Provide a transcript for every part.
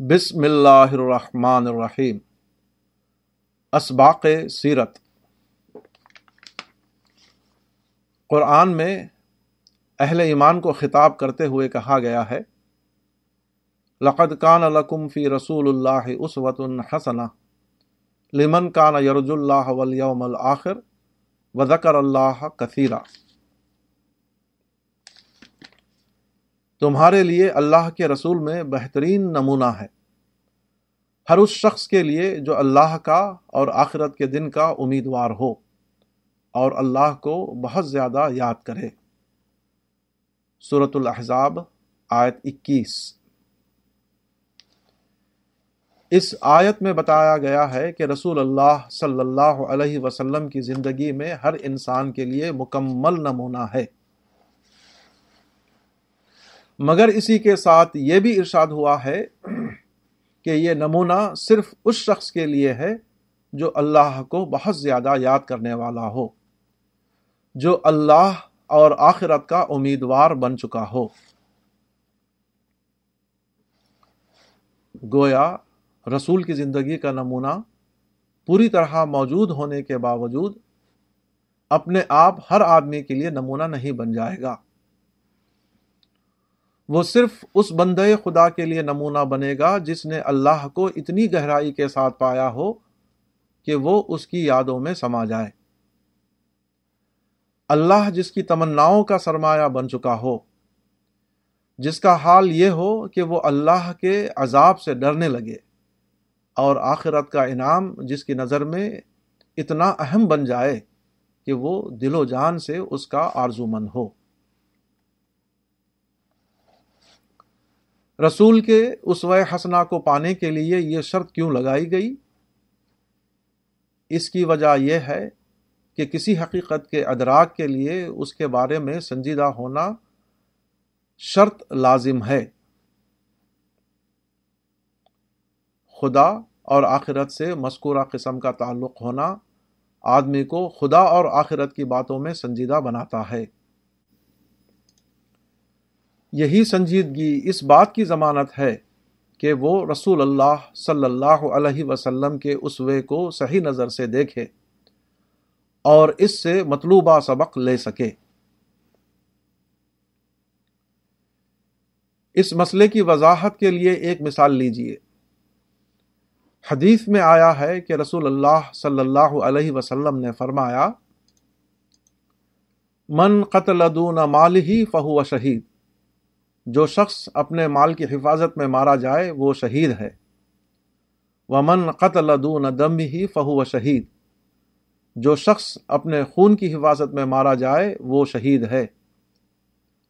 بسم اللہ الرحمن الرحیم. اسباق سیرت. قرآن میں اہل ایمان کو خطاب کرتے ہوئے کہا گیا ہے، لقد کان لکم فی رسول اللہ اسوت حسنہ لمن کان یرج اللہ والیوم الآخر وذکر اللہ کثیرہ. تمہارے لیے اللہ کے رسول میں بہترین نمونہ ہے۔ ہر اس شخص کے لیے جو اللہ کا اور آخرت کے دن کا امیدوار ہو اور اللہ کو بہت زیادہ یاد کرے۔ صورت الحضاب آیت اکیس۔ اس آیت میں بتایا گیا ہے کہ رسول اللہ صلی اللہ علیہ وسلم کی زندگی میں ہر انسان کے لیے مکمل نمونہ ہے۔ مگر اسی کے ساتھ یہ بھی ارشاد ہوا ہے کہ یہ نمونہ صرف اس شخص کے لیے ہے جو اللہ کو بہت زیادہ یاد کرنے والا ہو، جو اللہ اور آخرت کا امیدوار بن چکا ہو۔ گویا رسول کی زندگی کا نمونہ پوری طرح موجود ہونے کے باوجود اپنے آپ ہر آدمی کے لیے نمونہ نہیں بن جائے گا۔ وہ صرف اس بندے خدا کے لیے نمونہ بنے گا جس نے اللہ کو اتنی گہرائی کے ساتھ پایا ہو کہ وہ اس کی یادوں میں سما جائے۔ اللہ جس کی تمناؤں کا سرمایہ بن چکا ہو، جس کا حال یہ ہو کہ وہ اللہ کے عذاب سے ڈرنے لگے اور آخرت کا انعام جس کی نظر میں اتنا اہم بن جائے کہ وہ دل و جان سے اس کا آرزو مند ہو۔ رسول کے اسوہ حسنا کو پانے کے لیے یہ شرط کیوں لگائی گئی؟ اس کی وجہ یہ ہے کہ کسی حقیقت کے ادراک کے لیے اس کے بارے میں سنجیدہ ہونا شرط لازم ہے۔ خدا اور آخرت سے مذکورہ قسم کا تعلق ہونا آدمی کو خدا اور آخرت کی باتوں میں سنجیدہ بناتا ہے۔ یہی سنجیدگی اس بات کی ضمانت ہے کہ وہ رسول اللہ صلی اللہ علیہ وسلم کے اسوے کو صحیح نظر سے دیکھے اور اس سے مطلوبہ سبق لے سکے۔ اس مسئلے کی وضاحت کے لیے ایک مثال لیجیے حدیث میں آیا ہے کہ رسول اللہ صلی اللہ علیہ وسلم نے فرمایا، من قتل دون مال ہی فہو شہید جو شخص اپنے مال کی حفاظت میں مارا جائے، وہ شہید ہے۔ ومن قتل دون دم ہی فہو شہید جو شخص اپنے خون کی حفاظت میں مارا جائے، وہ شہید ہے۔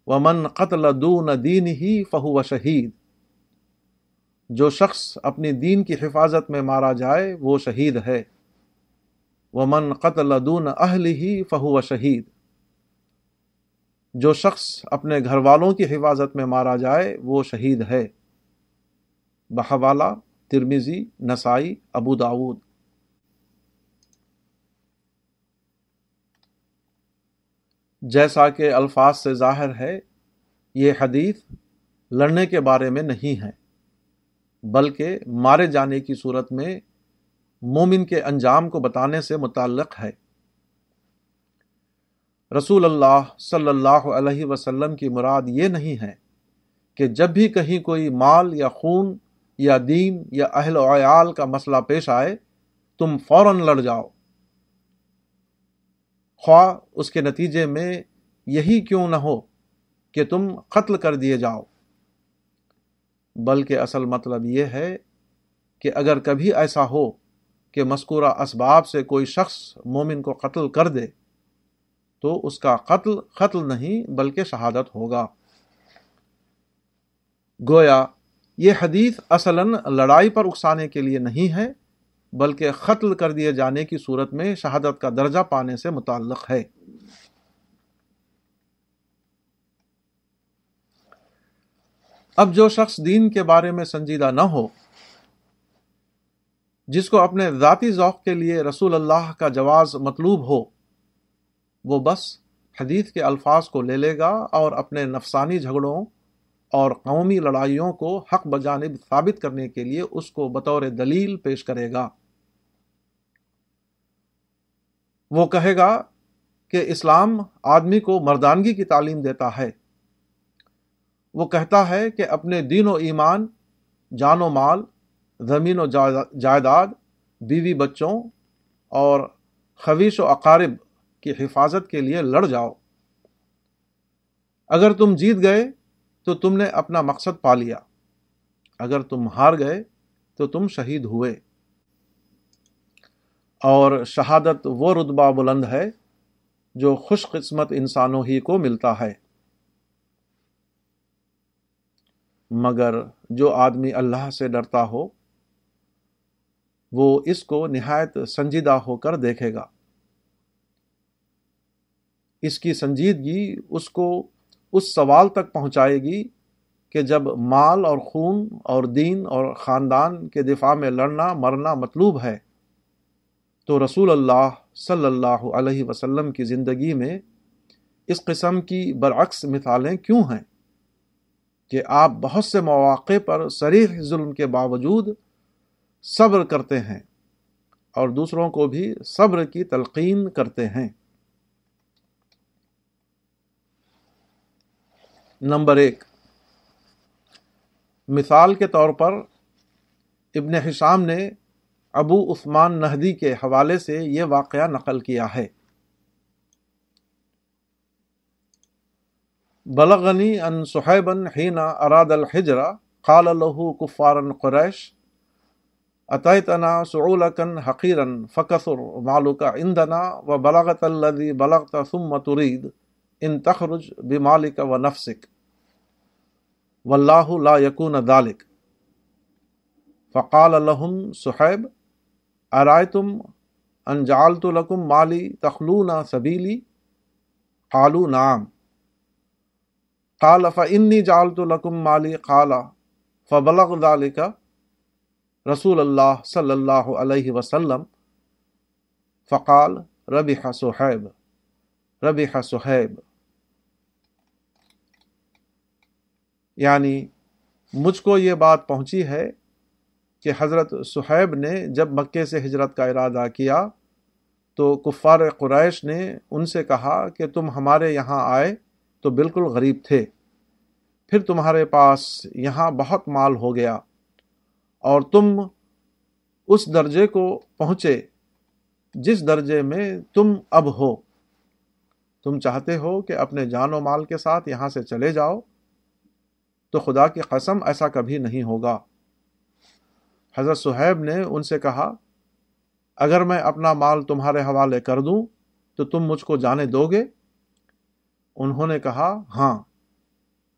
ومن قتل دون دین ہی فہو شہید جو شخص اپنی دین کی حفاظت میں مارا جائے، وہ شہید ہے۔ ومن قتل دون اہل ہی فہو شہید جو شخص اپنے گھر والوں کی حفاظت میں مارا جائے، وہ شہید ہے۔ بحوالہ ترمیزی نسائی، ابو داود جیسا کہ الفاظ سے ظاہر ہے، یہ حدیث لڑنے کے بارے میں نہیں ہے، بلکہ مارے جانے کی صورت میں مومن کے انجام کو بتانے سے متعلق ہے۔ رسول اللہ صلی اللہ علیہ وسلم کی مراد یہ نہیں ہے کہ جب بھی کہیں کوئی مال یا خون یا دین یا اہل و عیال کا مسئلہ پیش آئے، تم فوراً لڑ جاؤ۔ خواہ اس کے نتیجے میں یہی کیوں نہ ہو کہ تم قتل کر دیے جاؤ۔ بلکہ اصل مطلب یہ ہے کہ اگر کبھی ایسا ہو کہ مذکورہ اسباب سے کوئی شخص مومن کو قتل کر دے تو اس کا قتل قتل نہیں بلکہ شہادت ہوگا۔ گویا یہ حدیث اصلا لڑائی پر اکسانے کے لیے نہیں ہے، بلکہ قتل کر دیے جانے کی صورت میں شہادت کا درجہ پانے سے متعلق ہے۔ اب جو شخص دین کے بارے میں سنجیدہ نہ ہو، جس کو اپنے ذاتی ذوق کے لیے رسول اللہ کا جواز مطلوب ہو وہ بس حدیث کے الفاظ کو لے لے گا اور اپنے نفسانی جھگڑوں اور قومی لڑائیوں کو حق بجانب ثابت کرنے کے لیے اس کو بطور دلیل پیش کرے گا۔ وہ کہے گا کہ اسلام آدمی کو مردانگی کی تعلیم دیتا ہے۔ وہ کہتا ہے کہ اپنے دین و ایمان، جان و مال، زمین و جائیداد، بیوی بچوں اور خویش و اقارب کی حفاظت کے لیے لڑ جاؤ۔ اگر تم جیت گئے تو تم نے اپنا مقصد پا لیا۔ اگر تم ہار گئے تو تم شہید ہوئے۔ اور شہادت وہ رتبہ بلند ہے جو خوش قسمت انسانوں ہی کو ملتا ہے۔ مگر جو آدمی اللہ سے ڈرتا ہو، وہ اس کو نہایت سنجیدہ ہو کر دیکھے گا۔ اس کی سنجیدگی اس کو اس سوال تک پہنچائے گی کہ جب مال اور خون اور دین اور خاندان کے دفاع میں لڑنا، مرنا مطلوب ہے، تو رسول اللہ صلی اللہ علیہ وسلم کی زندگی میں اس قسم کی برعکس مثالیں کیوں ہیں کہ آپ بہت سے مواقع پر سریح ظلم کے باوجود صبر کرتے ہیں اور دوسروں کو بھی صبر کی تلقین کرتے ہیں؟ نمبر ایک۔ مثال کے طور پر ابن حشام نے ابو عثمان نہدی کے حوالے سے یہ واقعہ نقل کیا ہے۔ بلغنی ان صحیبن حین اراد الحجر، قال له کفارا قریش، اتیتنا سعولکن حقیرا فکثر مالک عندنا و بلغت الذي بلغت ثم تريد ان تخرج بمالک و نفسک واللہ لا یکون ذالک فقال لهم صحیب ارائتم ان جعلت لکم مالی تخلون سبیلی؟ قالوا نعم۔ قال فانی جعلت لکم مالی، قال فبلغ ذالک رسول اللہ صلی اللہ علیہ وسلم۔ فقال ربح صحیب ربح صحیب یعنی مجھ کو یہ بات پہنچی ہے کہ حضرت صہیب نے جب مکے سے ہجرت کا ارادہ کیا تو کفار قریش نے ان سے کہا کہ تم ہمارے یہاں آئے تو بالکل غریب تھے۔ پھر تمہارے پاس یہاں بہت مال ہو گیا اور تم اس درجے کو پہنچے جس درجے میں تم اب ہو۔ تم چاہتے ہو کہ اپنے جان و مال کے ساتھ یہاں سے چلے جاؤ۔ تو خدا کی قسم ایسا کبھی نہیں ہوگا۔ حضرت صہیب نے ان سے کہا، اگر میں اپنا مال تمہارے حوالے کر دوں تو تم مجھ کو جانے دو گے؟ انہوں نے کہا ہاں۔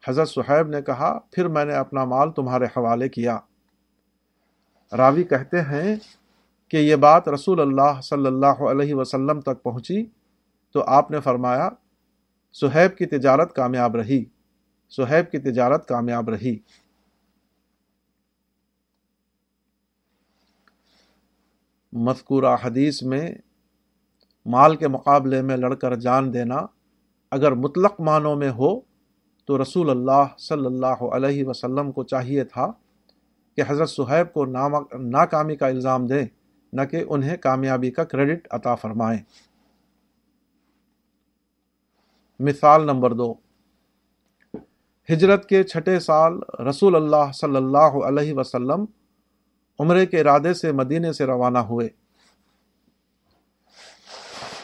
حضرت صہیب نے کہا، پھر میں نے اپنا مال تمہارے حوالے کیا۔ راوی کہتے ہیں کہ یہ بات رسول اللہ صلی اللہ علیہ وسلم تک پہنچی تو آپ نے فرمایا صہیب کی تجارت کامیاب رہی۔ سہیب کی تجارت کامیاب رہی۔ مذکورہ حدیث میں مال کے مقابلے میں لڑ کر جان دینا اگر مطلق معنوں میں ہو تو رسول اللہ صلی اللہ علیہ وسلم کو چاہیے تھا کہ حضرت صہیب کو ناکامی کا الزام دیں، نہ کہ انہیں کامیابی کا کریڈٹ عطا فرمائیں۔ مثال نمبر دو۔ ہجرت کے چھٹے سال رسول اللہ صلی اللہ علیہ وسلم عمرے کے ارادے سے مدینے سے روانہ ہوئے۔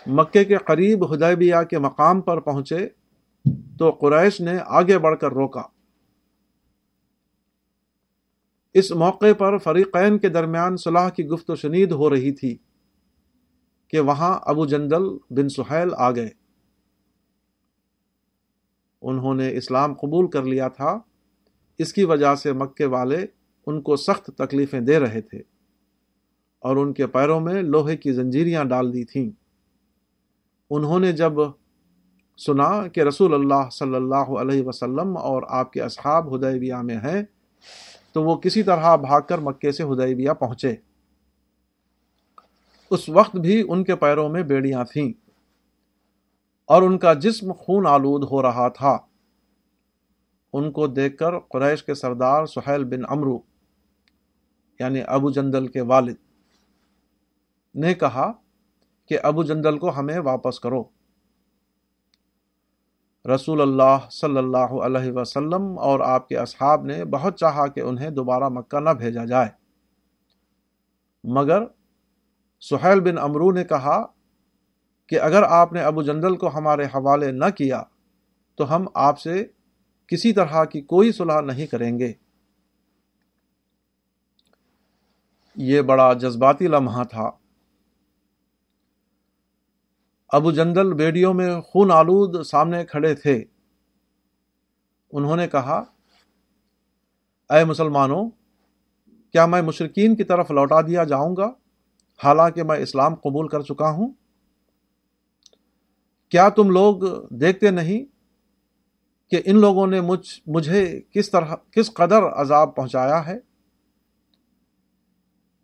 مکے کے قریب ہدیبیہ کے مقام پر پہنچے تو قریش نے آگے بڑھ کر روکا۔ اس موقع پر فریقین کے درمیان صلاح کی گفت و شنید ہو رہی تھی کہ وہاں ابو جندل بن سہیل آ گئے۔ انہوں نے اسلام قبول کر لیا تھا، اس کی وجہ سے مکے والے ان کو سخت تکلیفیں دے رہے تھے اور ان کے پیروں میں لوہے کی زنجیریاں ڈال دی تھیں۔ انہوں نے جب سنا کہ رسول اللہ صلی اللہ علیہ وسلم اور آپ کے اصحاب ہدیبیہ میں ہیں، تو وہ کسی طرح بھاگ کر مکے سے ہدیبیہ پہنچے۔ اس وقت بھی ان کے پیروں میں بیڑیاں تھیں۔ اور ان کا جسم خون آلود ہو رہا تھا۔ ان کو دیکھ کر قریش کے سردار سہیل بن امرو یعنی ابو جندل کے والد، نے کہا کہ ابو جندل کو ہمیں واپس کرو۔ رسول اللہ صلی اللہ علیہ وسلم اور آپ کے اصحاب نے بہت چاہا کہ انہیں دوبارہ مکہ نہ بھیجا جائے۔ مگر سہیل بن امرو نے کہا کہ اگر آپ نے ابو جندل کو ہمارے حوالے نہ کیا، تو ہم آپ سے کسی طرح کی کوئی صلح نہیں کریں گے۔ یہ بڑا جذباتی لمحہ تھا۔ ابو جندل ویڈیو میں خون آلود سامنے کھڑے تھے۔ انہوں نے کہا، اے مسلمانوں، کیا میں مشرقین کی طرف لوٹا دیا جاؤں گا؟ حالانکہ میں اسلام قبول کر چکا ہوں۔ کیا تم لوگ دیکھتے نہیں کہ ان لوگوں نے مجھ، مجھے کس طرح، کس قدر عذاب پہنچایا ہے؟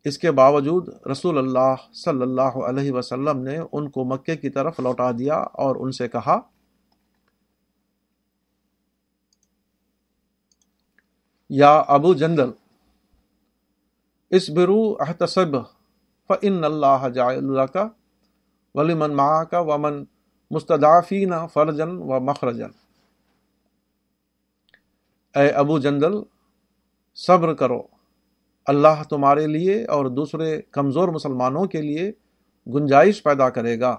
اس کے باوجود رسول اللہ صلی اللہ علیہ وسلم نے ان کو مکے کی طرف لوٹا دیا اور ان سے کہا، یا ابو جندل اس برو احتسب فن اللہ جا کا ولی من ماہ کا ومن مستدافین فرجن و مخرجن اے ابو جندل، صبر کرو۔ اللہ تمہارے لیے اور دوسرے کمزور مسلمانوں کے لیے گنجائش پیدا کرے گا۔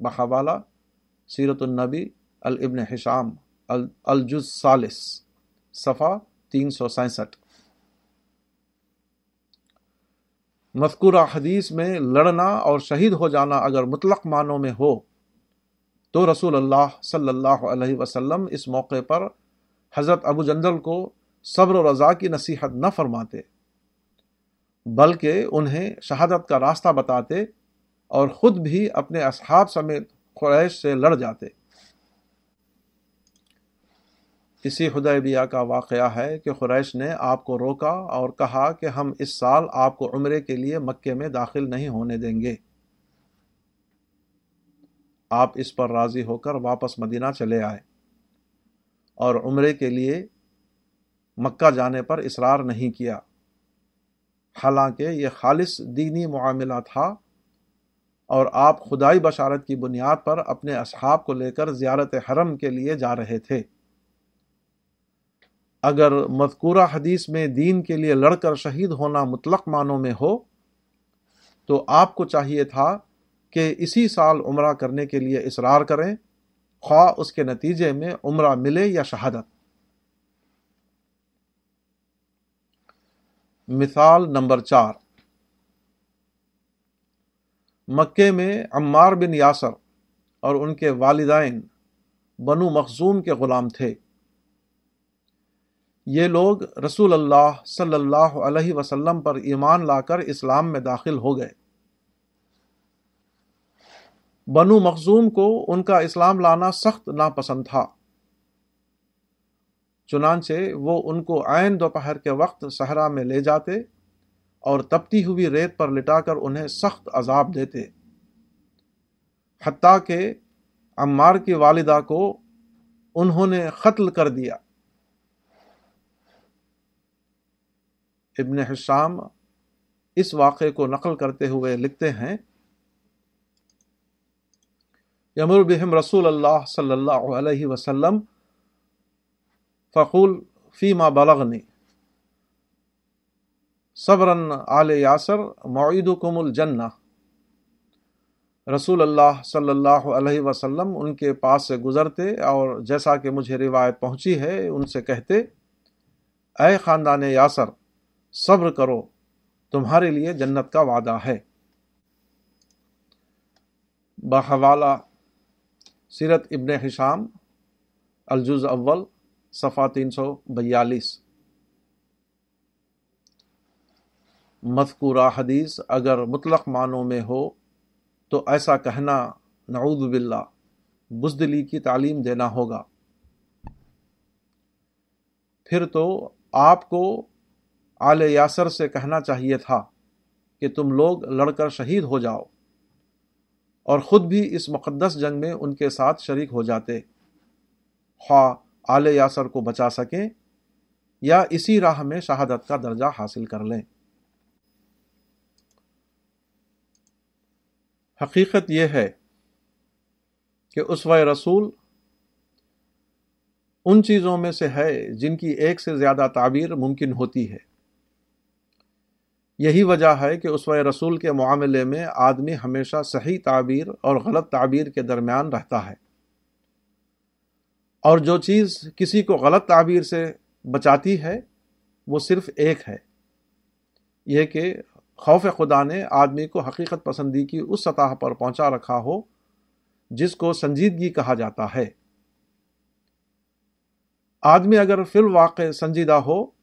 بحوالہ، سیرت النبی، الابن حشام الجز سالس صفا تین سو سینسٹھ۔ مذکورہ حدیث میں لڑنا اور شہید ہو جانا اگر مطلق معنوں میں ہو تو رسول اللہ صلی اللہ علیہ وسلم اس موقع پر حضرت ابو جندل کو صبر و رضا کی نصیحت نہ فرماتے، بلکہ انہیں شہادت کا راستہ بتاتے اور خود بھی اپنے اصحاب سمیت قریش سے لڑ جاتے۔ اسی حدیبیہ کا واقعہ ہے کہ قریش نے آپ کو روکا اور کہا کہ ہم اس سال آپ کو عمرے کے لیے مکے میں داخل نہیں ہونے دیں گے۔ آپ اس پر راضی ہو کر واپس مدینہ چلے آئے۔ اور عمرے کے لیے مکہ جانے پر اصرار نہیں کیا۔ حالانکہ یہ خالص دینی معاملہ تھا اور آپ خدائی بشارت کی بنیاد پر اپنے اصحاب کو لے کر زیارت حرم کے لیے جا رہے تھے۔ اگر مذکورہ حدیث میں دین کے لیے لڑ کر شہید ہونا مطلق معنوں میں ہو، تو آپ کو چاہیے تھا کہ اسی سال عمرہ کرنے کے لیے اصرار کریں، خواہ اس کے نتیجے میں عمرہ ملے یا شہادت۔ مثال نمبر چار۔ مکے میں عمار بن یاسر اور ان کے والدین بنو مخزوم کے غلام تھے۔ یہ لوگ رسول اللہ صلی اللہ علیہ وسلم پر ایمان لا کر اسلام میں داخل ہو گئے۔ بنو مخزوم کو ان کا اسلام لانا سخت ناپسند تھا۔ چنانچہ وہ ان کو عین دوپہر کے وقت صحرا میں لے جاتے اور تپتی ہوئی ریت پر لٹا کر انہیں سخت عذاب دیتے۔ حتیٰ کہ عمار کی والدہ کو انہوں نے قتل کر دیا۔ ابن حشام اس واقعے کو نقل کرتے ہوئے لکھتے ہیں یمر بہم رسول اللہ صلی اللہ علیہ وسلم فقول فیما بلغنی. صبرن آل یاسر معید کم الجنہ. رسول اللہ صلی اللہ علیہ وسلم ان کے پاس سے گزرتے اور جیسا کہ مجھے روایت پہنچی ہے ان سے کہتے، اے خاندان یاسر، صبر کرو، تمہارے لیے جنت کا وعدہ ہے۔ بحوالہ سیرت ابن حشام الجز اول صفا تین سو بیالیس۔ مذکورہ حدیث، اگر مطلق معنوں میں ہو تو ایسا کہنا نعوذ باللہ، بزدلی کی تعلیم دینا ہوگا۔ پھر تو آپ کو آل یاسر سے کہنا چاہیے تھا کہ تم لوگ لڑ کر شہید ہو جاؤ۔ اور خود بھی اس مقدس جنگ میں ان کے ساتھ شریک ہو جاتے۔ خواہ آل یاسر کو بچا سکیں یا اسی راہ میں شہادت کا درجہ حاصل کر لیں۔ حقیقت یہ ہے کہ اسوہ رسول ان چیزوں میں سے ہے جن کی ایک سے زیادہ تعبیر ممکن ہوتی ہے۔ یہی وجہ ہے کہ اسوہ رسول کے معاملے میں آدمی ہمیشہ صحیح تعبیر اور غلط تعبیر کے درمیان رہتا ہے۔ اور جو چیز کسی کو غلط تعبیر سے بچاتی ہے، وہ صرف ایک ہے۔ یہ کہ خوف خدا نے آدمی کو حقیقت پسندی کی اس سطح پر پہنچا رکھا ہو، جس کو سنجیدگی کہا جاتا ہے۔ آدمی اگر فی الواقع سنجیدہ ہو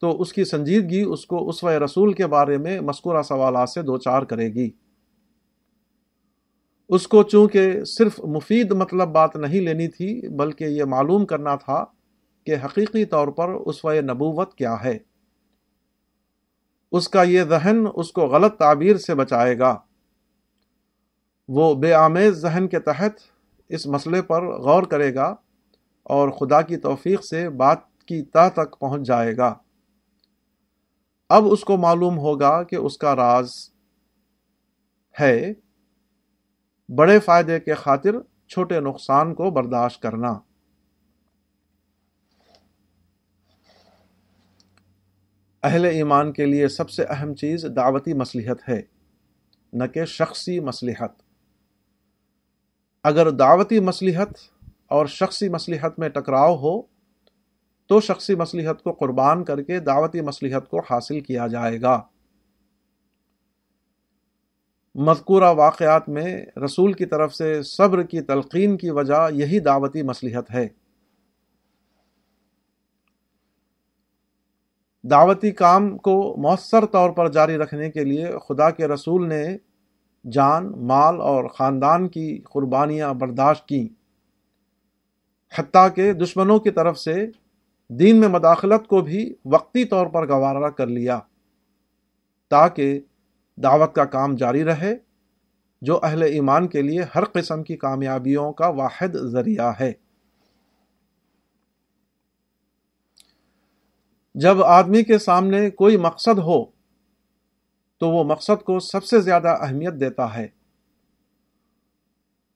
تو اس کی سنجیدگی اس کو اس و رسول کے بارے میں مذکورہ سوالات سے دو چار کرے گی۔ اس کو چونکہ صرف مفید مطلب بات نہیں لینی تھی، بلکہ یہ معلوم کرنا تھا کہ حقیقی طور پر اس و نبوت کیا ہے۔ اس کا یہ ذہن اس کو غلط تعبیر سے بچائے گا۔ وہ بے آمیز ذہن کے تحت اس مسئلے پر غور کرے گا اور خدا کی توفیق سے بات کی تہ تک پہنچ جائے گا۔ اب اس کو معلوم ہوگا کہ اس کا راز ہے بڑے فائدے کے خاطر چھوٹے نقصان کو برداشت کرنا۔ اہل ایمان کے لیے سب سے اہم چیز دعوتی مصلیحت ہے، نہ کہ شخصی مصلیحت اگر دعوتی مصلیحت اور شخصی مصلیحت میں ٹکراؤ ہو تو شخصی مصلیحت کو قربان کر کے دعوتی مصلیحت کو حاصل کیا جائے گا۔ مذکورہ واقعات میں رسول کی طرف سے صبر کی تلقین کی وجہ یہی دعوتی مصلیحت ہے۔ دعوتی کام کو مؤثر طور پر جاری رکھنے کے لیے خدا کے رسول نے جان، مال اور خاندان کی قربانیاں برداشت کی حتیٰ کہ دشمنوں کی طرف سے دین میں مداخلت کو بھی وقتی طور پر گوارا کر لیا تاکہ دعوت کا کام جاری رہے، جو اہل ایمان کے لیے ہر قسم کی کامیابیوں کا واحد ذریعہ ہے۔ جب آدمی کے سامنے کوئی مقصد ہو، تو وہ مقصد کو سب سے زیادہ اہمیت دیتا ہے۔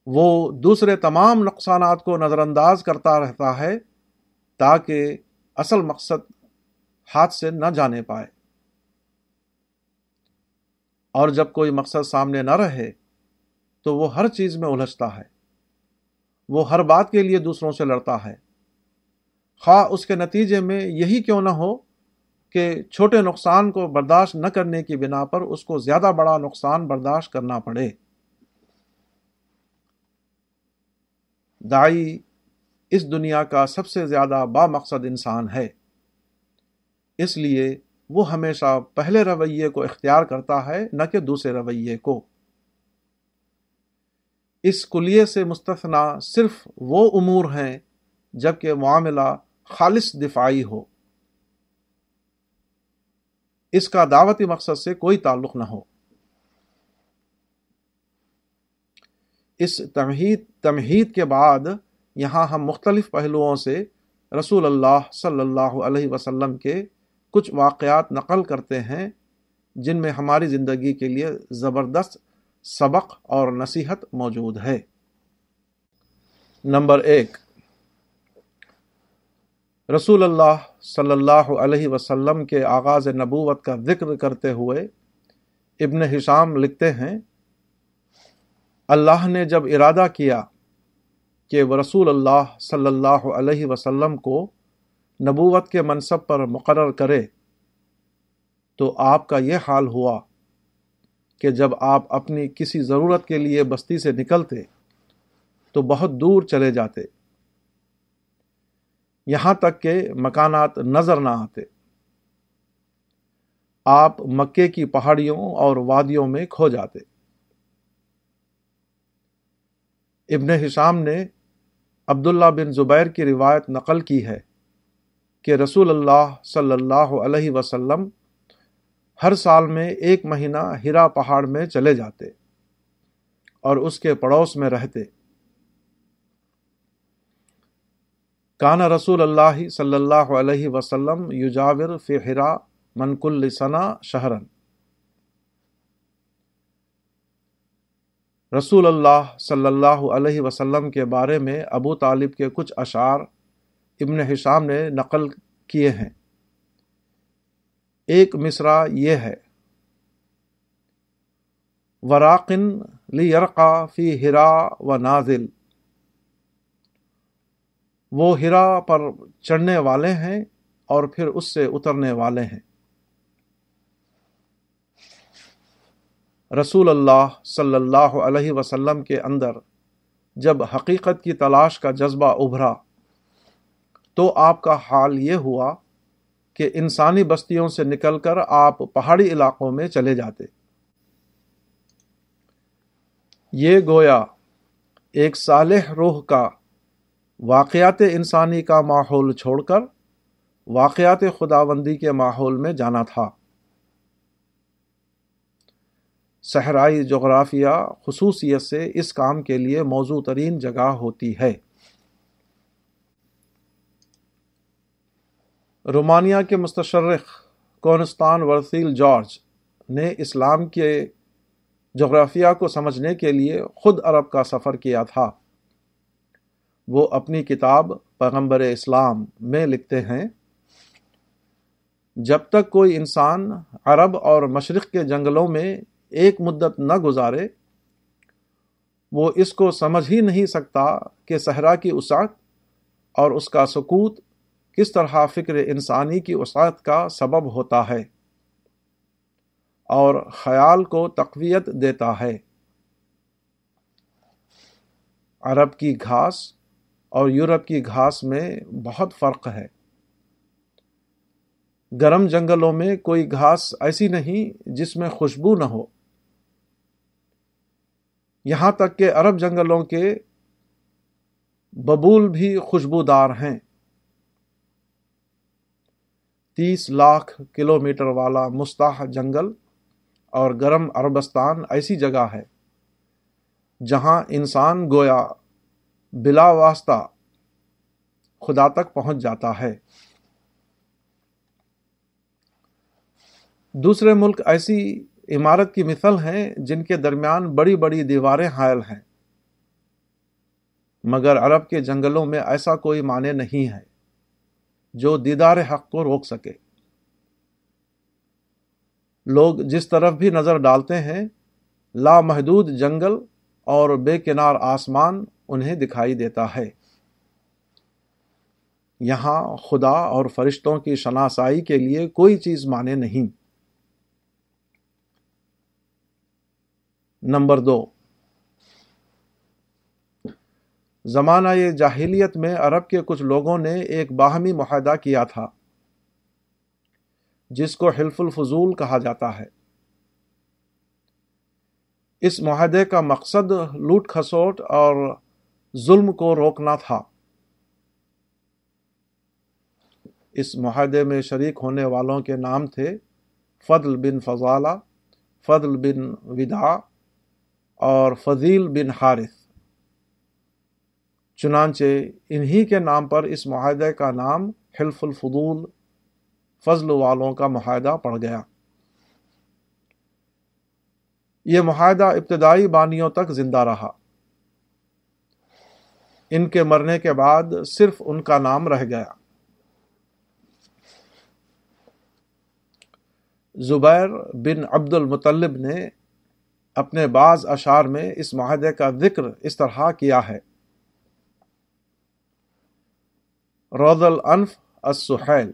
وہ دوسرے تمام نقصانات کو نظر انداز کرتا رہتا ہے تاکہ اصل مقصد ہاتھ سے نہ جانے پائے۔ اور جب کوئی مقصد سامنے نہ رہے تو وہ ہر چیز میں الجھتا ہے۔ وہ ہر بات کے لیے دوسروں سے لڑتا ہے۔ خواہ اس کے نتیجے میں یہی کیوں نہ ہو کہ چھوٹے نقصان کو برداشت نہ کرنے کی بنا پر اس کو زیادہ بڑا نقصان برداشت کرنا پڑے۔ دائی اس دنیا کا سب سے زیادہ با مقصد انسان ہے۔ اس لیے وہ ہمیشہ پہلے رویے کو اختیار کرتا ہے، نہ کہ دوسرے رویے کو۔ اس کلیے سے مستثنا صرف وہ امور ہیں، جبکہ معاملہ خالص دفاعی ہو۔ اس کا دعوتی مقصد سے کوئی تعلق نہ ہو۔ اس تمہید تمہید کے بعد یہاں ہم مختلف پہلوؤں سے رسول اللہ صلی اللہ علیہ وسلم کے کچھ واقعات نقل کرتے ہیں، جن میں ہماری زندگی کے لیے زبردست سبق اور نصیحت موجود ہے۔ نمبر ایک، رسول اللہ صلی اللہ علیہ وسلم کے آغاز نبوت کا ذکر کرتے ہوئے ابن حشام لکھتے ہیں، اللہ نے جب ارادہ کیا کہ وہ رسول اللہ صلی اللہ علیہ وسلم کو نبوت کے منصب پر مقرر کرے تو آپ کا یہ حال ہوا کہ جب آپ اپنی کسی ضرورت کے لیے بستی سے نکلتے تو بہت دور چلے جاتے۔ یہاں تک کہ مکانات نظر نہ آتے۔ آپ مکے کی پہاڑیوں اور وادیوں میں کھو جاتے۔ ابن حشام نے عبداللہ بن زبیر کی روایت نقل کی ہے کہ رسول اللہ صلی اللہ علیہ وسلم ہر سال میں ایک مہینہ ہرا پہاڑ میں چلے جاتے اور اس کے پڑوس میں رہتے۔ کانا رسول اللہ صلی اللہ علیہ وسلم یجاور فی حرا منکل ثنا شہرن۔ رسول اللہ صلی اللہ علیہ وسلم کے بارے میں ابو طالب کے کچھ اشعار ابن حشام نے نقل کیے ہیں۔ ایک مصرع یہ ہے، وراقن لی یرقا فی ہرا و نازل۔ وہ ہرا پر چڑھنے والے ہیں اور پھر اس سے اترنے والے ہیں۔ رسول اللہ صلی اللہ علیہ وسلم کے اندر جب حقیقت کی تلاش کا جذبہ ابھرا، تو آپ کا حال یہ ہوا کہ انسانی بستیوں سے نکل کر آپ پہاڑی علاقوں میں چلے جاتے۔ یہ گویا ایک صالح روح کا واقعات انسانی کا ماحول چھوڑ کر واقعات خداوندی کے ماحول میں جانا تھا۔ صحرائی جغرافیہ خصوصیت سے اس کام کے لیے موضوع ترین جگہ ہوتی ہے۔ رومانیہ کے مستشرق کونستان ورسیل جارج نے اسلام کے جغرافیہ کو سمجھنے کے لیے خود عرب کا سفر کیا تھا۔ وہ اپنی کتاب پیغمبر اسلام میں لکھتے ہیں، جب تک کوئی انسان عرب اور مشرق کے جنگلوں میں ایک مدت نہ گزارے، وہ اس کو سمجھ ہی نہیں سکتا کہ صحرا کی وسعت اور اس کا سکوت کس طرح فکر انسانی کی وسعت کا سبب ہوتا ہے اور خیال کو تقویت دیتا ہے۔ عرب کی گھاس اور یورپ کی گھاس میں بہت فرق ہے۔ گرم جنگلوں میں کوئی گھاس ایسی نہیں جس میں خوشبو نہ ہو۔ یہاں تک کہ عرب جنگلوں کے ببول بھی خوشبودار ہیں۔ تیس لاکھ کلو میٹر والا مستاح جنگل اور گرم عربستان ایسی جگہ ہے جہاں انسان گویا بلا واسطہ خدا تک پہنچ جاتا ہے۔ دوسرے ملک ایسی عمارت کی مثل ہیں جن کے درمیان بڑی بڑی دیواریں حائل ہیں۔ مگر عرب کے جنگلوں میں ایسا کوئی معنی نہیں ہے جو دیدار حق کو روک سکے۔ لوگ جس طرف بھی نظر ڈالتے ہیں، لامحدود جنگل اور بے کنار آسمان انہیں دکھائی دیتا ہے۔ یہاں خدا اور فرشتوں کی شناسائی کے لیے کوئی چیز مانے نہیں۔ نمبر دو۔ زمانہ جاہلیت میں عرب کے کچھ لوگوں نے ایک باہمی معاہدہ کیا تھا، جس کو حلف الفضول کہا جاتا ہے۔ اس معاہدے کا مقصد لوٹ کھسوٹ اور ظلم کو روکنا تھا۔ اس معاہدے میں شریک ہونے والوں کے نام تھے فضل بن فضالہ، فضل بن ودا اور فضیل بن حارث۔ چنانچہ انہی کے نام پر اس معاہدے کا نام حلف الفضول فضل والوں کا معاہدہ پڑ گیا۔ یہ معاہدہ ابتدائی بانیوں تک زندہ رہا۔ ان کے مرنے کے بعد صرف ان کا نام رہ گیا۔ زبیر بن عبد المطلب نے اپنے بعض اشعار میں اس معاہدے کا ذکر اس طرح کیا ہے۔ روز الانف السحیل۔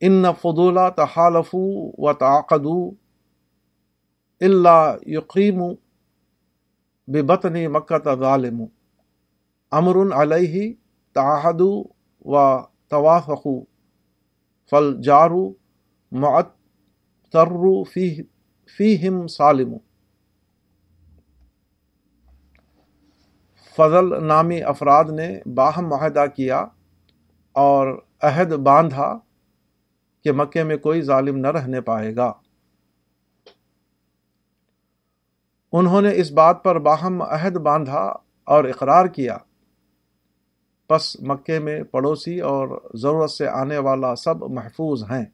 ان فضولہ تحالف و تعقدو اللہ یقیم بطنی مکہ ظالم۔ امر علیہ تعہد و توافق فل جارو معترو فی فیہم سالم. فضل نامی افراد نے باہم معاہدہ کیا اور عہد باندھا کہ مکے میں کوئی ظالم نہ رہنے پائے گا۔ انہوں نے اس بات پر باہم عہد باندھا اور اقرار کیا۔ پس مکے میں پڑوسی اور ضرورت سے آنے والا سب محفوظ ہیں۔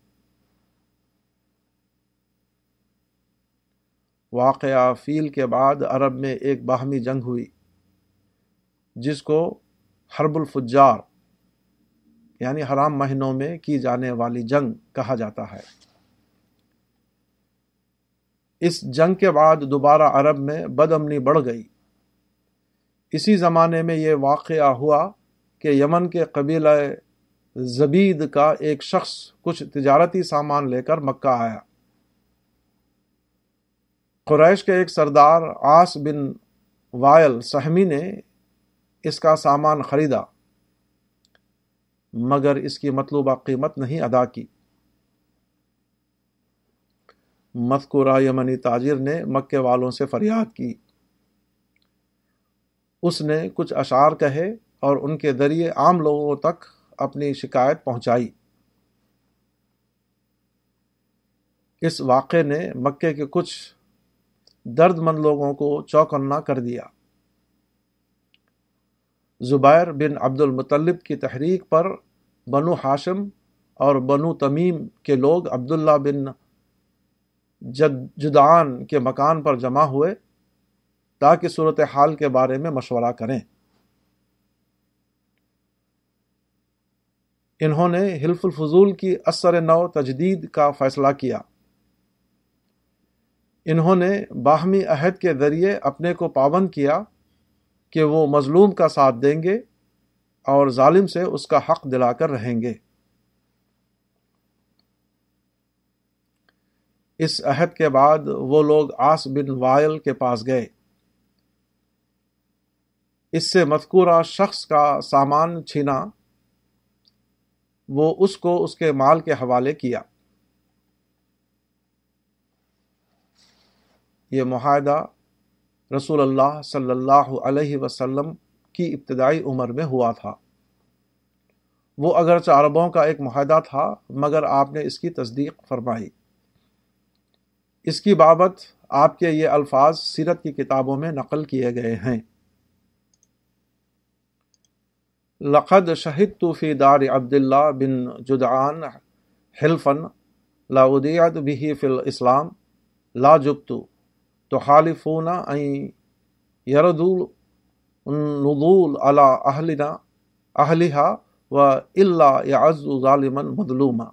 واقعہ فیل کے بعد عرب میں ایک باہمی جنگ ہوئی، جس کو حرب الفجار یعنی حرام مہینوں میں کی جانے والی جنگ کہا جاتا ہے۔ اس جنگ کے بعد دوبارہ عرب میں بد امنی بڑھ گئی۔ اسی زمانے میں یہ واقعہ ہوا کہ یمن کے قبیلہ زبید کا ایک شخص کچھ تجارتی سامان لے کر مکہ آیا۔ قریش کے ایک سردار آس بن وائل سہمی نے اس کا سامان خریدا، مگر اس کی مطلوبہ قیمت نہیں ادا کی۔ مذکورہ یمنی تاجر نے مکے والوں سے فریاد کی۔ اس نے کچھ اشعار کہے اور ان کے ذریعے عام لوگوں تک اپنی شکایت پہنچائی۔ اس واقعے نے مکے کے کچھ درد مند لوگوں کو چوکنا کر دیا۔ زبیر بن عبد المطلب کی تحریک پر بنو ہاشم اور بنو تمیم کے لوگ عبداللہ بن جد، جدعان کے مکان پر جمع ہوئے تاکہ صورت حال کے بارے میں مشورہ کریں۔ انہوں نے حلف الفضول کی اثر نو تجدید کا فیصلہ کیا۔ انہوں نے باہمی عہد کے ذریعے اپنے کو پابند کیا کہ وہ مظلوم کا ساتھ دیں گے اور ظالم سے اس کا حق دلا کر رہیں گے۔ اس عہد کے بعد وہ لوگ آس بن وائل کے پاس گئے۔ اس سے مذکورہ شخص کا سامان چھینا، وہ اس کو اس کے مال کے حوالے کیا۔ یہ معاہدہ رسول اللہ صلی اللہ علیہ وسلم کی ابتدائی عمر میں ہوا تھا۔ وہ اگرچہ عربوں کا ایک معاہدہ تھا، مگر آپ نے اس کی تصدیق فرمائی۔ اس کی بابت آپ کے یہ الفاظ سیرت کی کتابوں میں نقل کیے گئے ہیں۔ لقد شہد فی دار عبداللہ بن جدعان حلفن لا ادیت بھی فی الاسلام، لا جبتو تو خالفون یردول نضول علی اہلنا اہلہا و اللہ یعز ظالمن مظلومہ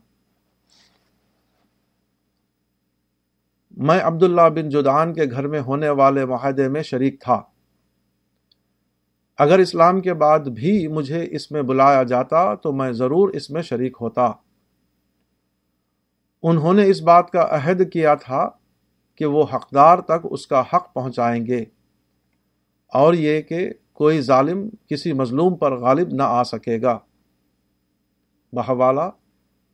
میں عبداللہ بن جدعان کے گھر میں ہونے والے معاہدے میں شریک تھا۔ اگر اسلام کے بعد بھی مجھے اس میں بلایا جاتا تو میں ضرور اس میں شریک ہوتا۔ انہوں نے اس بات کا عہد کیا تھا کہ وہ حقدار تک اس کا حق پہنچائیں گے۔ اور یہ کہ کوئی ظالم کسی مظلوم پر غالب نہ آ سکے گا۔ بحوالہ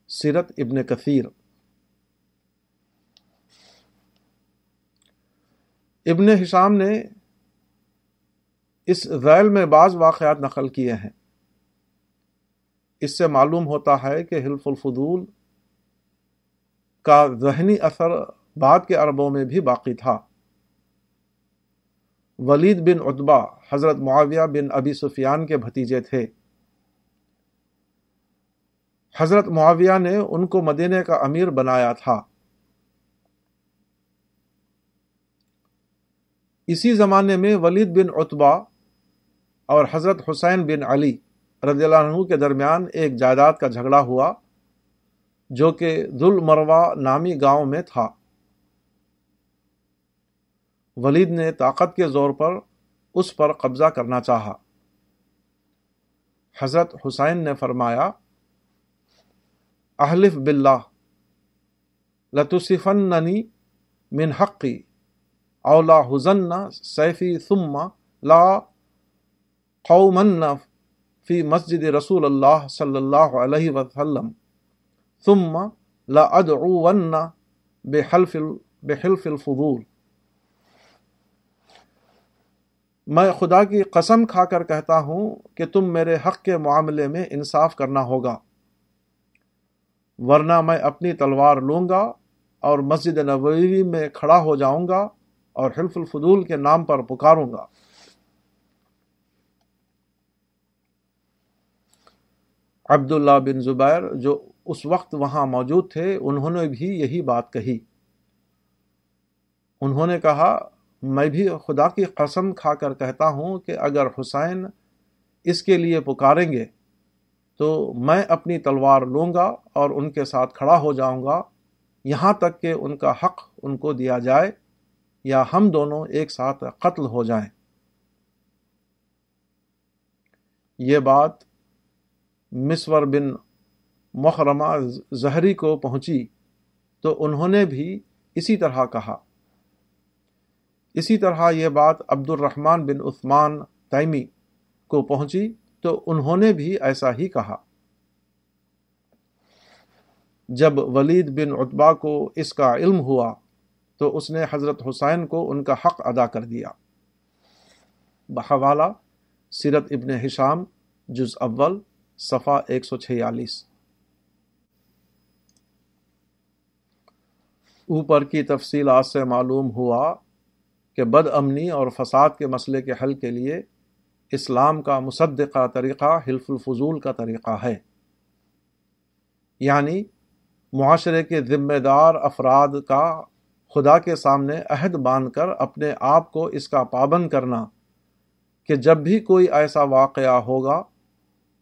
سیرت ابن کثیر۔ ابن حشام نے اس ذیل میں بعض واقعات نقل کیے ہیں۔ اس سے معلوم ہوتا ہے کہ حلف الفضول کا ذہنی اثر بعد کے عربوں میں بھی باقی تھا۔ ولید بن اتبا حضرت معاویہ بن ابی سفیان کے بھتیجے تھے۔ حضرت معاویہ نے ان کو مدینے کا امیر بنایا تھا۔ اسی زمانے میں ولید بن اتبا اور حضرت حسین بن علی رضی اللہ عنہ کے درمیان ایک جائیداد کا جھگڑا ہوا جو کہ ذل نامی گاؤں میں تھا۔ ولید نے طاقت کے زور پر اس پر قبضہ کرنا چاہا۔ حضرت حسین نے فرمایا، احلف باللہ لتصفننی من حقی اولا حزن سیفی ثم لا قومن فی مسجد رسول اللہ صلی اللہ علیہ وسلم، ثم لا ادعون بحلف بحلف الفضول۔ میں خدا کی قسم کھا کر کہتا ہوں کہ تم میرے حق کے معاملے میں انصاف کرنا ہوگا، ورنہ میں اپنی تلوار لوں گا اور مسجد نبوی میں کھڑا ہو جاؤں گا اور حلف الفضول کے نام پر پکاروں گا۔ عبداللہ بن زبیر جو اس وقت وہاں موجود تھے، انہوں نے بھی یہی بات کہی۔ انہوں نے کہا میں بھی خدا کی قسم کھا کر کہتا ہوں کہ اگر حسین اس کے لیے پکاریں گے تو میں اپنی تلوار لوں گا اور ان کے ساتھ کھڑا ہو جاؤں گا۔ یہاں تک کہ ان کا حق ان کو دیا جائے یا ہم دونوں ایک ساتھ قتل ہو جائیں۔ یہ بات مسور بن محرمہ زہری کو پہنچی تو انہوں نے بھی اسی طرح کہا۔ اسی طرح یہ بات عبد الرحمن بن عثمان تیمی کو پہنچی تو انہوں نے بھی ایسا ہی کہا۔ جب ولید بن اتبا کو اس کا علم ہوا تو اس نے حضرت حسین کو ان کا حق ادا کر دیا۔ بحوالہ سیرت ابن حشام جز اول، صفحہ ایک سو چھیالیس۔ اوپر کی تفصیلات سے معلوم ہوا کہ بد امنی اور فساد کے مسئلے کے حل کے لیے اسلام کا مصدقہ طریقہ، حلف الفضول کا طریقہ ہے۔ یعنی معاشرے کے ذمہ دار افراد کا خدا کے سامنے عہد باندھ کر اپنے آپ کو اس کا پابند کرنا کہ جب بھی کوئی ایسا واقعہ ہوگا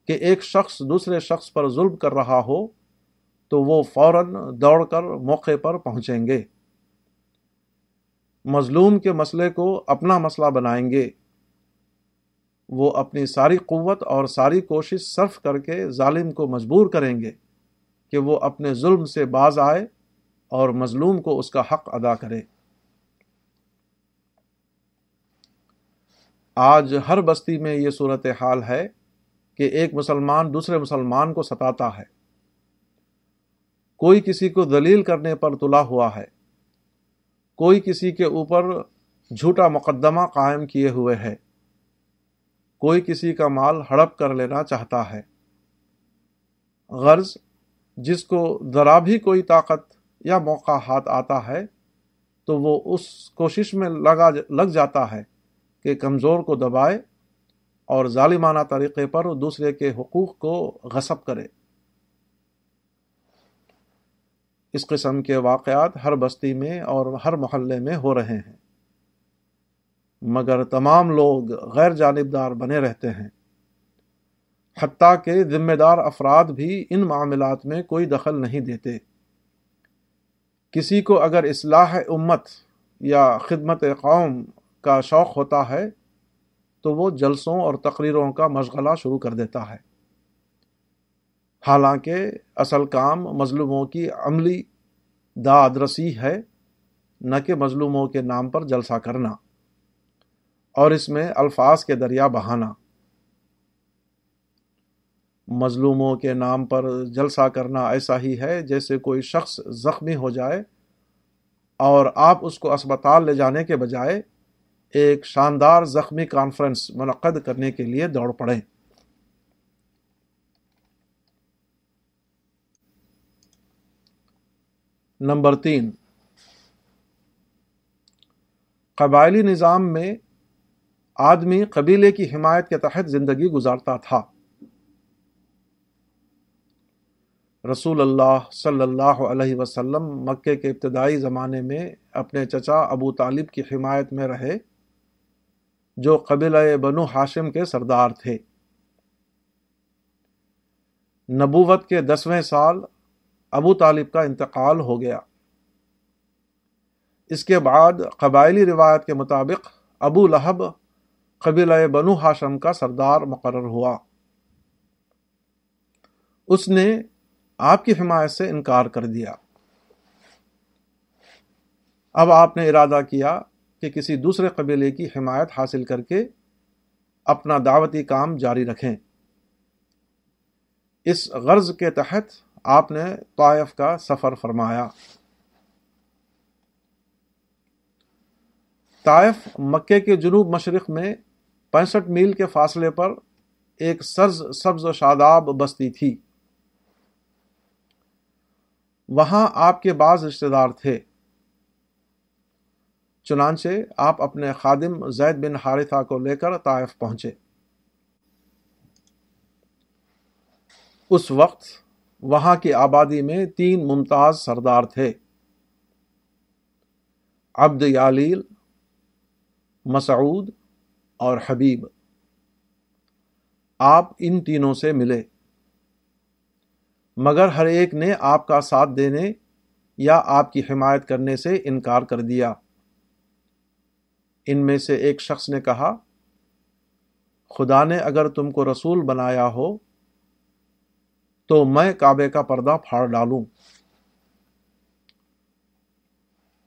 کہ ایک شخص دوسرے شخص پر ظلم کر رہا ہو تو وہ فوراً دوڑ کر موقع پر پہنچیں گے۔ مظلوم کے مسئلے کو اپنا مسئلہ بنائیں گے۔ وہ اپنی ساری قوت اور ساری کوشش صرف کر کے ظالم کو مجبور کریں گے کہ وہ اپنے ظلم سے باز آئے اور مظلوم کو اس کا حق ادا کرے۔ آج ہر بستی میں یہ صورت حال ہے کہ ایک مسلمان دوسرے مسلمان کو ستاتا ہے۔ کوئی کسی کو دلیل کرنے پر تلا ہوا ہے۔ کوئی کسی کے اوپر جھوٹا مقدمہ قائم کیے ہوئے ہے۔ کوئی کسی کا مال ہڑپ کر لینا چاہتا ہے۔ غرض، جس کو ذرا بھی کوئی طاقت یا موقع ہاتھ آتا ہے، تو وہ اس کوشش میں لگا، لگ جاتا ہے کہ کمزور کو دبائے اور ظالمانہ طریقے پر دوسرے کے حقوق کو غصب کرے۔ اس قسم کے واقعات ہر بستی میں اور ہر محلے میں ہو رہے ہیں۔ مگر تمام لوگ غیر جانبدار بنے رہتے ہیں۔ حتیٰ کہ ذمہ دار افراد بھی ان معاملات میں کوئی دخل نہیں دیتے۔ کسی کو اگر اصلاح امت یا خدمت قوم کا شوق ہوتا ہے، تو وہ جلسوں اور تقریروں کا مشغلہ شروع کر دیتا ہے۔ حالانکہ اصل کام مظلوموں کی عملی داد رسی ہے، نہ کہ مظلوموں کے نام پر جلسہ کرنا اور اس میں الفاظ کے دریا بہانا۔ مظلوموں کے نام پر جلسہ کرنا ایسا ہی ہے جیسے کوئی شخص زخمی ہو جائے اور آپ اس کو اسپتال لے جانے کے بجائے ایک شاندار زخمی کانفرنس منعقد کرنے کے لیے دوڑ پڑے نمبر تین۔ قبائلی نظام میں آدمی قبیلے کی حمایت کے تحت زندگی گزارتا تھا۔ رسول اللہ صلی اللہ علیہ وسلم مکے کے ابتدائی زمانے میں اپنے چچا ابو طالب کی حمایت میں رہے، جو قبیلہ بنو ہاشم کے سردار تھے۔ نبوت کے دسویں سال ابو طالب کا انتقال ہو گیا۔ اس کے بعد قبائلی روایت کے مطابق ابو لہب قبیلہ بنو ہاشم کا سردار مقرر ہوا۔ اس نے آپ کی حمایت سے انکار کر دیا۔ اب آپ نے ارادہ کیا کہ کسی دوسرے قبیلے کی حمایت حاصل کر کے اپنا دعوتی کام جاری رکھیں۔ اس غرض کے تحت آپ نے طائف کا سفر فرمایا۔ طائف مکے کے جنوب مشرق میں پینسٹھ میل کے فاصلے پر ایک سرز، سبز و شاداب بستی تھی۔ وہاں آپ کے بعض رشتے دار تھے۔ چنانچہ آپ اپنے خادم زید بن حارثہ کو لے کر طائف پہنچے۔ اس وقت وہاں کی آبادی میں تین ممتاز سردار تھے۔ عبد یالیل، مسعود اور حبیب۔ آپ ان تینوں سے ملے۔ مگر ہر ایک نے آپ کا ساتھ دینے یا آپ کی حمایت کرنے سے انکار کر دیا۔ ان میں سے ایک شخص نے کہا، خدا نے اگر تم کو رسول بنایا ہو تو میں کعبے کا پردہ پھاڑ ڈالوں۔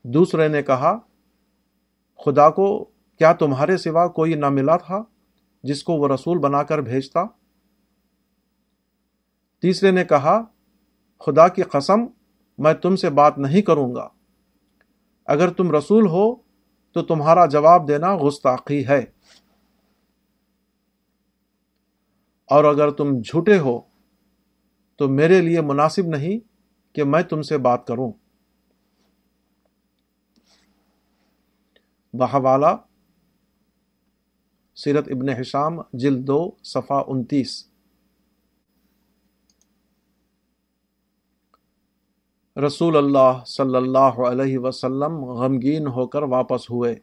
دوسرے نے کہا، خدا کو کیا تمہارے سوا کوئی نہ ملا تھا جس کو وہ رسول بنا کر بھیجتا؟ تیسرے نے کہا، خدا کی قسم، میں تم سے بات نہیں کروں گا۔ اگر تم رسول ہو تو تمہارا جواب دینا گستاخی ہے۔ اور اگر تم جھوٹے ہو تو میرے لیے مناسب نہیں کہ میں تم سے بات کروں۔ بہوالا سیرت ابن حشام، جلد دو صفا انتیس۔ رسول اللہ صلی اللہ علیہ وسلم غمگین ہو کر واپس ہوئے۔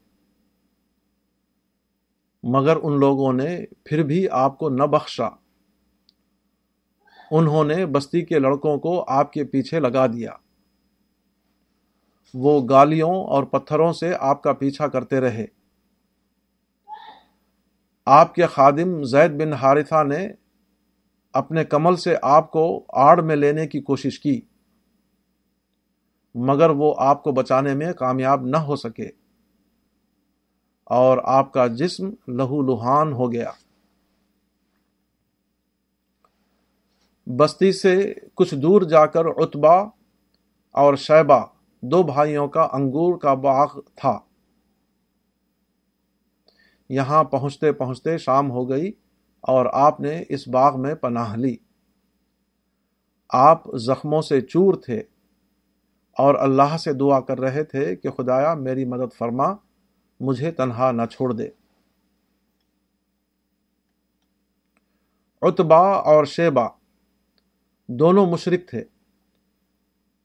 مگر ان لوگوں نے پھر بھی آپ کو نہ بخشا۔ انہوں نے بستی کے لڑکوں کو آپ کے پیچھے لگا دیا۔ وہ گالیوں اور پتھروں سے آپ کا پیچھا کرتے رہے۔ آپ کے خادم زید بن حارثہ نے اپنے کمل سے آپ کو آڑ میں لینے کی کوشش کی، مگر وہ آپ کو بچانے میں کامیاب نہ ہو سکے اور آپ کا جسم لہو لہان ہو گیا۔ بستی سے کچھ دور جا کر اتبا اور شیبہ دو بھائیوں کا انگور کا باغ تھا۔ یہاں پہنچتے پہنچتے شام ہو گئی اور آپ نے اس باغ میں پناہ لی۔ آپ زخموں سے چور تھے اور اللہ سے دعا کر رہے تھے کہ خدایا میری مدد فرما، مجھے تنہا نہ چھوڑ دے۔ اتبا اور شیبا دونوں مشرق تھے۔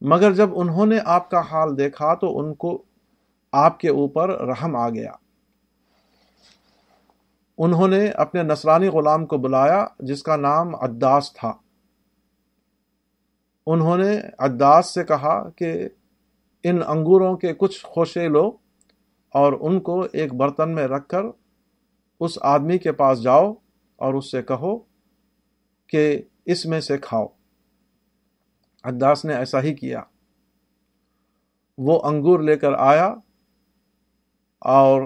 مگر جب انہوں نے آپ کا حال دیکھا تو ان کو آپ کے اوپر رحم آ گیا۔ انہوں نے اپنے نصرانی غلام کو بلایا جس کا نام عداس تھا۔ انہوں نے عداس سے کہا کہ ان انگوروں کے کچھ خوشے لو اور ان کو ایک برتن میں رکھ کر اس آدمی کے پاس جاؤ اور اس سے کہو کہ اس میں سے کھاؤ۔ عداس نے ایسا ہی کیا۔ وہ انگور لے کر آیا اور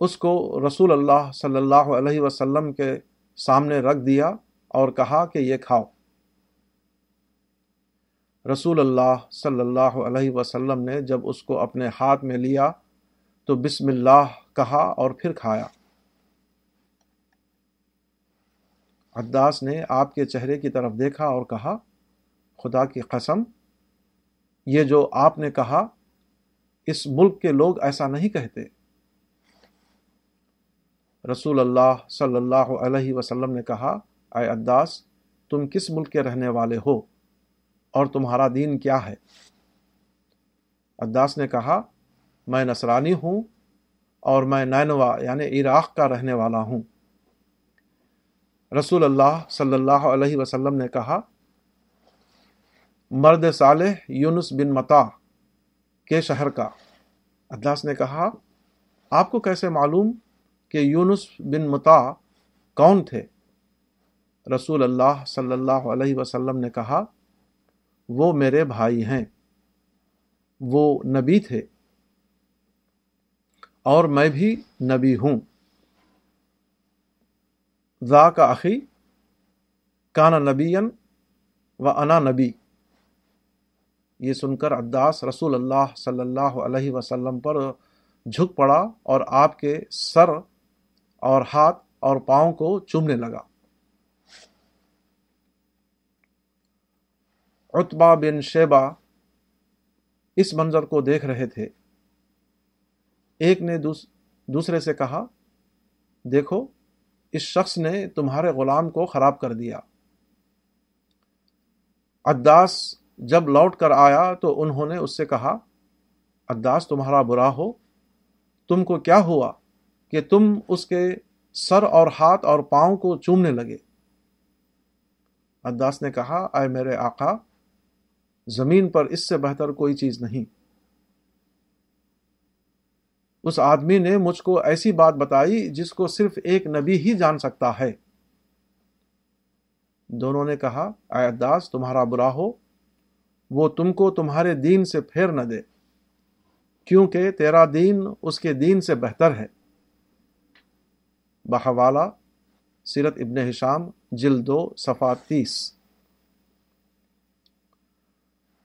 اس کو رسول اللہ صلی اللہ علیہ وسلم کے سامنے رکھ دیا اور کہا کہ یہ کھاؤ۔ رسول اللہ صلی اللہ علیہ وسلم نے جب اس کو اپنے ہاتھ میں لیا تو بسم اللہ کہا اور پھر کھایا۔ عداس نے آپ کے چہرے کی طرف دیکھا اور کہا خدا کی قسم، یہ جو آپ نے کہا، اس ملک کے لوگ ایسا نہیں کہتے۔ رسول اللہ صلی اللہ علیہ وسلم نے کہا، اے عداس، تم کس ملک کے رہنے والے ہو اور تمہارا دین کیا ہے؟ عداس نے کہا، میں نصرانی ہوں اور میں نینوا یعنی عراق کا رہنے والا ہوں۔ رسول اللہ صلی اللہ علیہ وسلم نے کہا مرد صالح یونس بن متا کے شہر کا۔ عداس نے کہا، آپ کو کیسے معلوم کہ یونس بن متا کون تھے؟ رسول اللہ صلی اللہ علیہ وسلم نے کہا، وہ میرے بھائی ہیں، وہ نبی تھے اور میں بھی نبی ہوں۔ ذا کا عقی کانا نبی و انا نبی۔ یہ سن کر عداس رسول اللہ صلی اللہ علیہ وسلم پر جھک پڑا اور آپ کے سر اور ہاتھ اور پاؤں کو چومنے لگا۔ اتبا بن شیبا اس منظر کو دیکھ رہے تھے۔ ایک نے دوسرے سے کہا، دیکھو، اس شخص نے تمہارے غلام کو خراب کر دیا۔ اداس جب لوٹ کر آیا تو انہوں نے اس سے کہا اداس تمہارا برا ہو۔ تم کو کیا ہوا کہ تم اس کے سر اور ہاتھ اور پاؤں کو چومنے لگے؟ اداس نے کہا، اے میرے آقا، زمین پر اس سے بہتر کوئی چیز نہیں۔ اس آدمی نے مجھ کو ایسی بات بتائی جس کو صرف ایک نبی ہی جان سکتا ہے۔ دونوں نے کہا، اے اداس تمہارا برا ہو۔ وہ تم کو تمہارے دین سے پھیر نہ دے، کیونکہ تیرا دین اس کے دین سے بہتر ہے۔ بحوالہ سیرت ابن حشام جلدو صفا تیس۔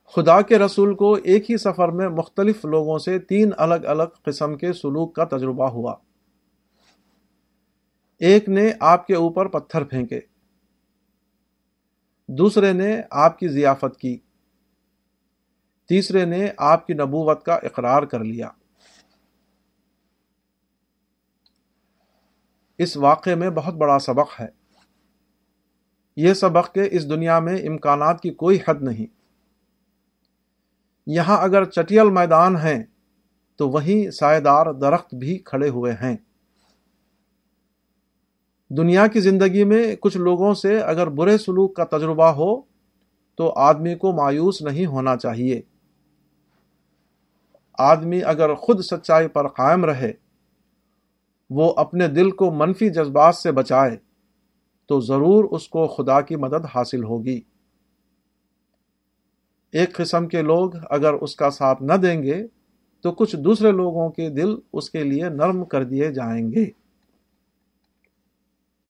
خدا کے رسول کو ایک ہی سفر میں مختلف لوگوں سے تین الگ الگ قسم کے سلوک کا تجربہ ہوا۔ ایک نے آپ کے اوپر پتھر پھینکے، دوسرے نے آپ کی ضیافت کی۔ تیسرے نے آپ کی نبوت کا اقرار کر لیا۔ اس واقعے میں بہت بڑا سبق ہے۔ یہ سبق کہ اس دنیا میں امکانات کی کوئی حد نہیں۔ یہاں اگر چٹیل میدان ہیں، تو وہیں سائے دار درخت بھی کھڑے ہوئے ہیں۔ دنیا کی زندگی میں کچھ لوگوں سے اگر برے سلوک کا تجربہ ہو، تو آدمی کو مایوس نہیں ہونا چاہیے۔ آدمی اگر خود سچائی پر قائم رہے، وہ اپنے دل کو منفی جذبات سے بچائے، تو ضرور اس کو خدا کی مدد حاصل ہوگی۔ ایک قسم کے لوگ اگر اس کا ساتھ نہ دیں گے، تو کچھ دوسرے لوگوں کے دل اس کے لیے نرم کر دیے جائیں گے۔